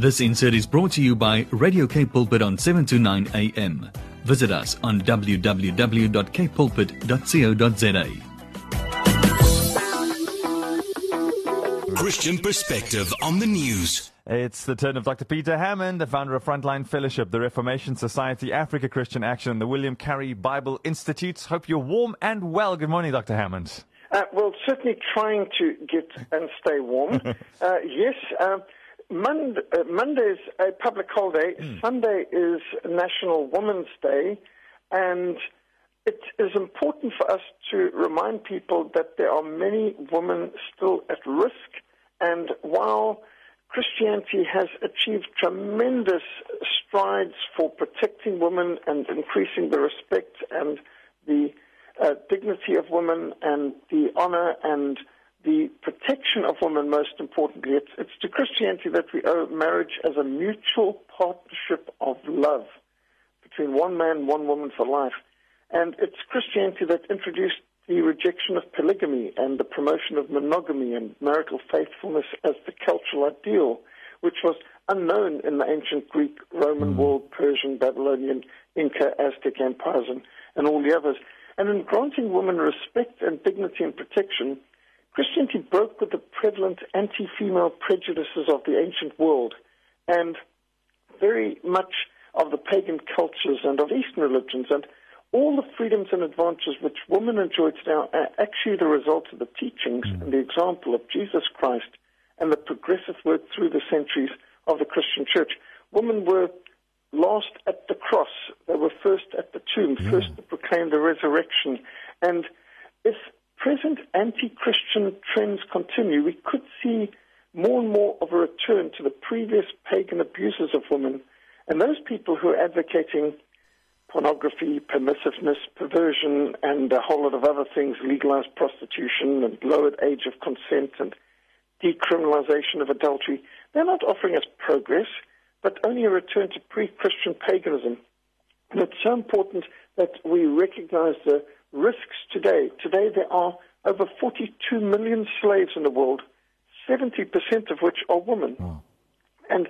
This insert is brought to you by Radio K Pulpit on 7 to 9 a.m. Visit us on www.kpulpit.co.za. Christian Perspective on the News. It's the turn of Dr. Peter Hammond, the founder of Frontline Fellowship, the Reformation Society, Africa Christian Action, and the William Carey Bible Institute. Hope you're warm and well. Good morning, Dr. Hammond. Uh, well, certainly trying to get and stay warm. uh, yes, uh, Monday, uh, Monday is a public holiday. Mm. Sunday is National Women's Day, and it is important for us to remind people that there are many women still at risk. And while Christianity has achieved tremendous strides for protecting women and increasing the respect and the uh, dignity of women and the honor and the protection of women, most importantly. It's, it's to Christianity that we owe marriage as a mutual partnership of love between one man, one woman for life. And it's Christianity that introduced the rejection of polygamy and the promotion of monogamy and marital faithfulness as the cultural ideal, which was unknown in the ancient Greek, Roman mm-hmm. world, Persian, Babylonian, Inca, Aztec empires, and, and all the others. And in granting women respect and dignity and protection, Christianity broke with the prevalent anti female prejudices of the ancient world and very much of the pagan cultures and of Eastern religions. And all the freedoms and advantages which women enjoy today are actually the result of the teachings mm. and the example of Jesus Christ and the progressive work through the centuries of the Christian church. Women were last at the cross. They were first at the tomb, yeah. first to proclaim the resurrection. And if present anti-Christian trends continue, we could see more and more of a return to the previous pagan abuses of women. And those people who are advocating pornography, permissiveness, perversion, and a whole lot of other things, legalized prostitution and lowered age of consent and decriminalization of adultery, they're not offering us progress, but only a return to pre-Christian paganism. And it's so important that we recognize the risks today. Today there are over 42 million slaves in the world, 70% of which are women. Oh. And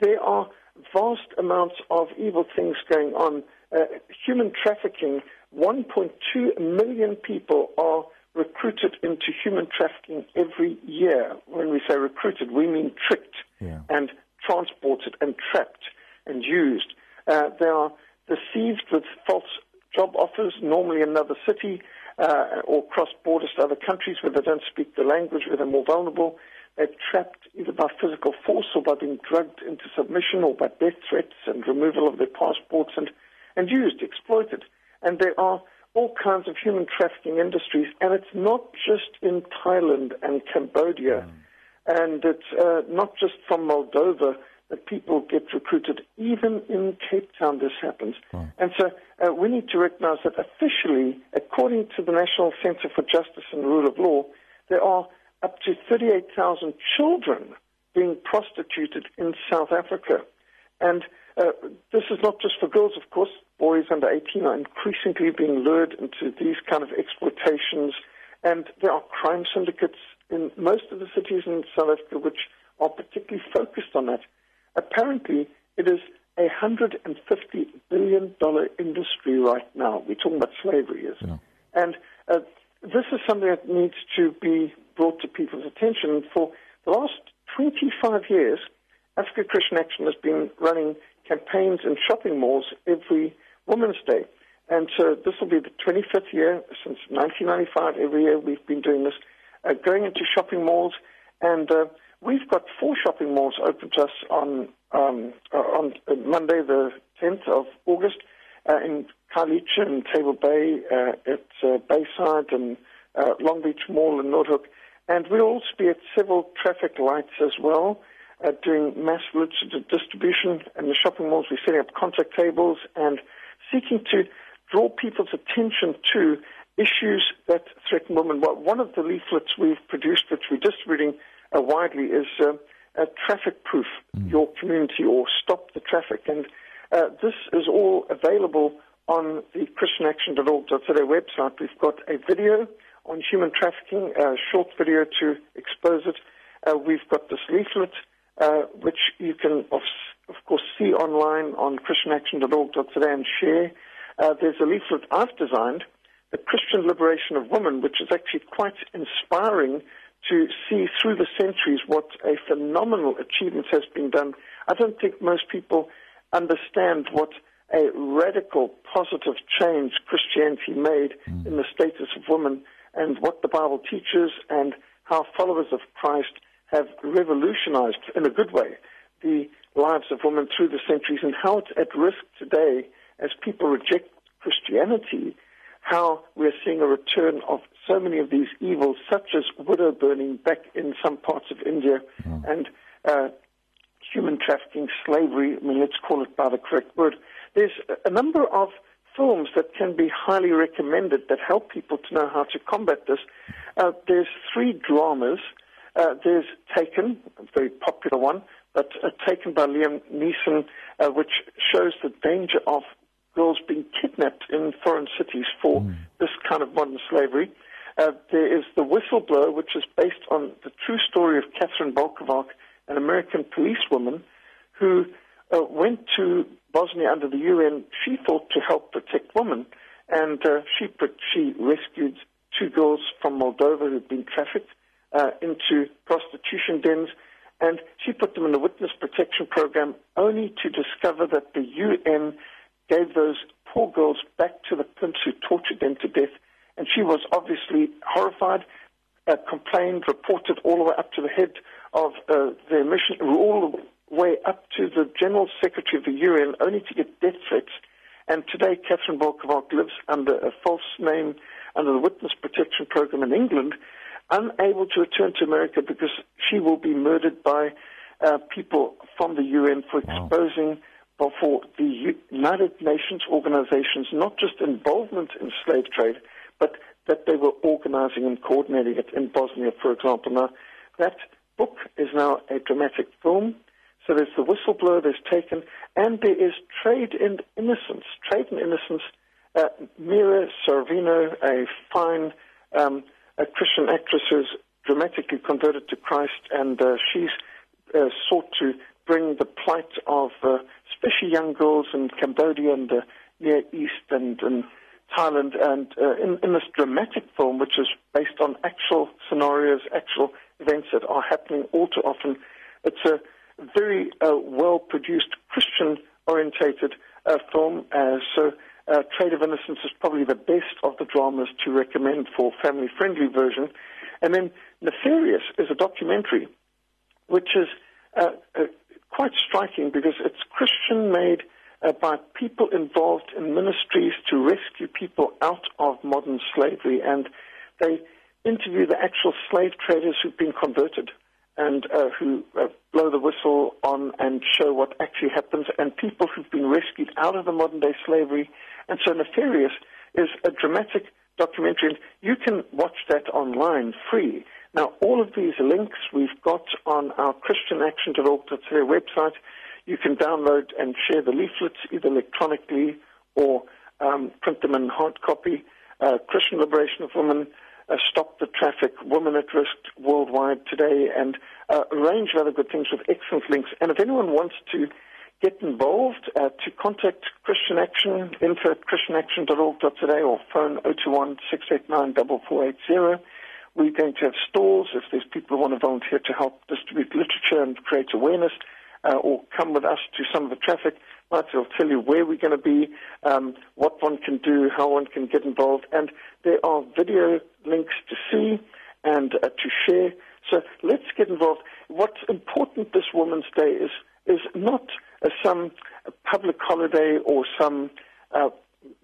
there are vast amounts of evil things going on uh, human trafficking, 1.2 million people are recruited into human trafficking every year. When we say recruited, we mean tricked yeah. and transported and trapped and used. Uh, they are deceived with false offers, normally in another city, uh, or cross borders to other countries where they don't speak the language, where they're more vulnerable. They're trapped either by physical force or by being drugged into submission or by death threats and removal of their passports and and used, exploited. And there are all kinds of human trafficking industries, and it's not just in Thailand and Cambodia, mm. and it's uh, not just from Moldova that people get recruited. Even in Cape Town, this happens. And so uh, we need to recognize that officially, according to the National Center for Justice and Rule of Law, there are up to 38,000 children being prostituted in South Africa. And uh, this is not just for girls, of course. Boys under 18 are increasingly being lured into these kind of exploitations, and there are crime syndicates in most of the cities in South Africa which are particularly focused on that. Apparently, it is a $150 billion industry right now. We're talking about slavery, is yeah. And uh, this is something that needs to be brought to people's attention. For the last 25 years, Africa Christian Action has been running campaigns in shopping malls every Women's Day. And so this will be the 25th year since 1995. Every year we've been doing this, uh, going into shopping malls. And uh, we've got four shopping malls open to us on, um, uh, on Monday, the 10th of August, uh, in Khayelitsha and Table Bay, uh, at uh, Bayside and Long Beach Mall and Noordhoek. And we'll also be at several traffic lights as well uh, doing mass distribution in the shopping malls. We're setting up contact tables and seeking to draw people's attention to issues that threaten women. One of the leaflets we've produced, which we're distributing uh, widely, is uh, traffic proof mm. your community or stop the traffic. And uh, this is all available on the christianaction.org.za website. We've got a video on human trafficking, a short video to expose it. Uh, we've got this leaflet uh, which you can, of, of course, see online on christianaction.org.za and share. Uh, there's a leaflet I've designed, The Christian Liberation of Women, which is actually quite inspiring to see through the centuries what a phenomenal achievement has been done. I don't think most people understand what a radical positive change Christianity made mm. in the status of women and what the Bible teaches and how followers of Christ have revolutionized in a good way the lives of women through the centuries and how it's at risk today as people reject Christianity, how we're seeing a return of so many of these evils, such as widow burning back in some parts of India mm. and uh, human trafficking, slavery. I mean, let's call it by the correct word. There's a number of films that can be highly recommended that help people to know how to combat this. Uh, there's three dramas. Uh, there's Taken, a very popular one, but uh, Taken by Liam Neeson, uh, which shows the danger of girls being kidnapped in foreign cities for mm. this kind of modern slavery. Uh, there is The Whistleblower, which is based on the true story of Kathryn Bolkovac, an American policewoman who uh, went to Bosnia under the UN, she thought to help protect women, and uh, she she rescued two girls from Moldova who'd been trafficked uh, into prostitution dens, and she put them in the witness protection program, only to discover that the UN gave those poor girls back to the pimps who tortured them to death, and she was obviously horrified. Uh, complained, reported all the way up to the head of uh, their mission, all the way up to the General Secretary of the UN only to get death threats. And today, Kathryn Bolkovac lives under a false name under the Witness Protection Program in England, unable to return to America because she will be murdered by uh, people from the UN for exposing wow. For the United Nations organizations not just involvement in slave trade, but that they were organizing and coordinating it in Bosnia, for example. Now, that book is now a dramatic film. So there's the whistleblower, there's Taken, and there is Trade in Innocence. Trade in Innocence, uh, Mira Sorvino, a fine um, a Christian actress who's dramatically converted to Christ, and uh, she's uh, sought to bring the plight of uh, young girls in Cambodia and the Near East and, and Thailand, and uh, in, in this dramatic film, which is based on actual scenarios, actual events that are happening all too often. It's a very uh, well produced, Christian orientated uh, film. Uh, so, uh, Trade of Innocents is probably the best of the dramas to recommend for family friendly version. And then Nefarious is a documentary which is uh, uh, quite striking because it's Christian made by people involved in ministries to rescue people out of modern slavery. And they interview the actual slave traders who've been converted and uh, who uh, blow the whistle on and show what actually happens, and people who've been rescued out of the modern day slavery. And so Nefarious is a dramatic documentary, and you can watch that online free. Now, all of these links we've got on our ChristianAction.org.za website. You can download and share the leaflets either electronically or um, print them in hard copy. Uh, Christian Liberation of Women uh, Stop the Traffic, Women at Risk Worldwide today, and uh, a range of other good things with excellent links. And if anyone wants to get involved, uh, to contact Christian Action, info at christianaction.org.today or phone 021 689 4480. We're going to have stalls if there's people who want to volunteer to help distribute literature and create awareness, uh, or come with us to some of the traffic. Marty will tell you where we're going to be, um, what one can do, how one can get involved, and there are video links to see and uh, to share. So let's get involved. What's important this Women's Day is is not uh, some public holiday or some uh,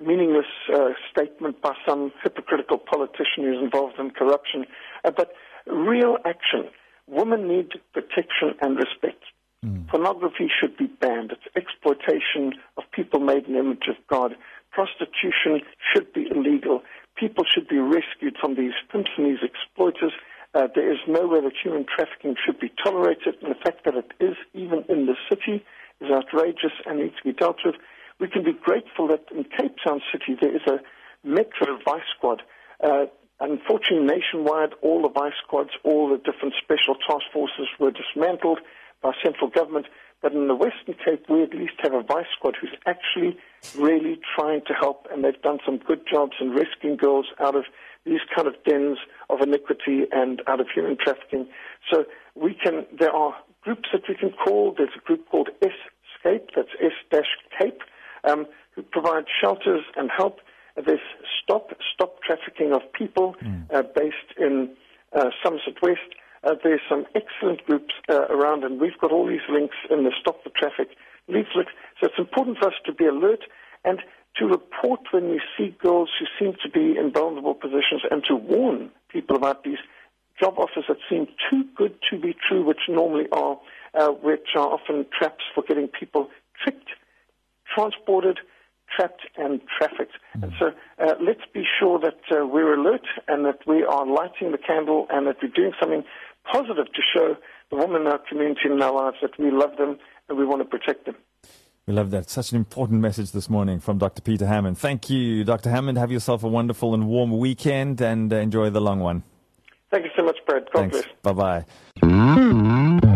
meaningless uh, statement by some hypocritical politician who's involved in corruption, uh, but real action. Women need protection and respect. Mm. Pornography should be banned. It's exploitation of people made in the image of God. Prostitution should be illegal. People should be rescued from these pimps and these exploiters. Uh, there is no way that human trafficking should be tolerated, and the fact that it is even in the city is outrageous and needs to be dealt with. We can be grateful that in Cape Town City there is a metro vice squad. Uh, unfortunately, nationwide, all the vice squads, all the different special task forces were dismantled by central government. But in the Western Cape, we at least have a vice squad who's actually really trying to help, and they've done some good jobs in rescuing girls out of these kind of dens of iniquity and out of human trafficking. So we can, there are groups that we can call. There's a group called S-Scape, that's S-Cape, um, who provide shelters and help. There's Stop, Stop Trafficking of People, mm. uh, based in uh, Somerset West. Uh, there's some excellent groups uh, around, and we've got all these links in the Stop the Traffic leaflet. So it's important for us to be alert and to report when we see girls who seem to be in vulnerable positions and to warn people about these job offers that seem too good to be true, which normally are, uh, which are often traps for getting people tricked, transported, trapped, and trafficked. Mm. And so uh, let's be sure that uh, we're alert and that we are lighting the candle and that we're doing something positive to show the women in our community and in our lives that we love them and we want to protect them. We love that. Such an important message this morning from Dr. Peter Hammond. Thank you, Dr. Hammond. Have yourself a wonderful and warm weekend and uh, enjoy the long one. Thank you so much, Brad. God Thanks. Bye bye.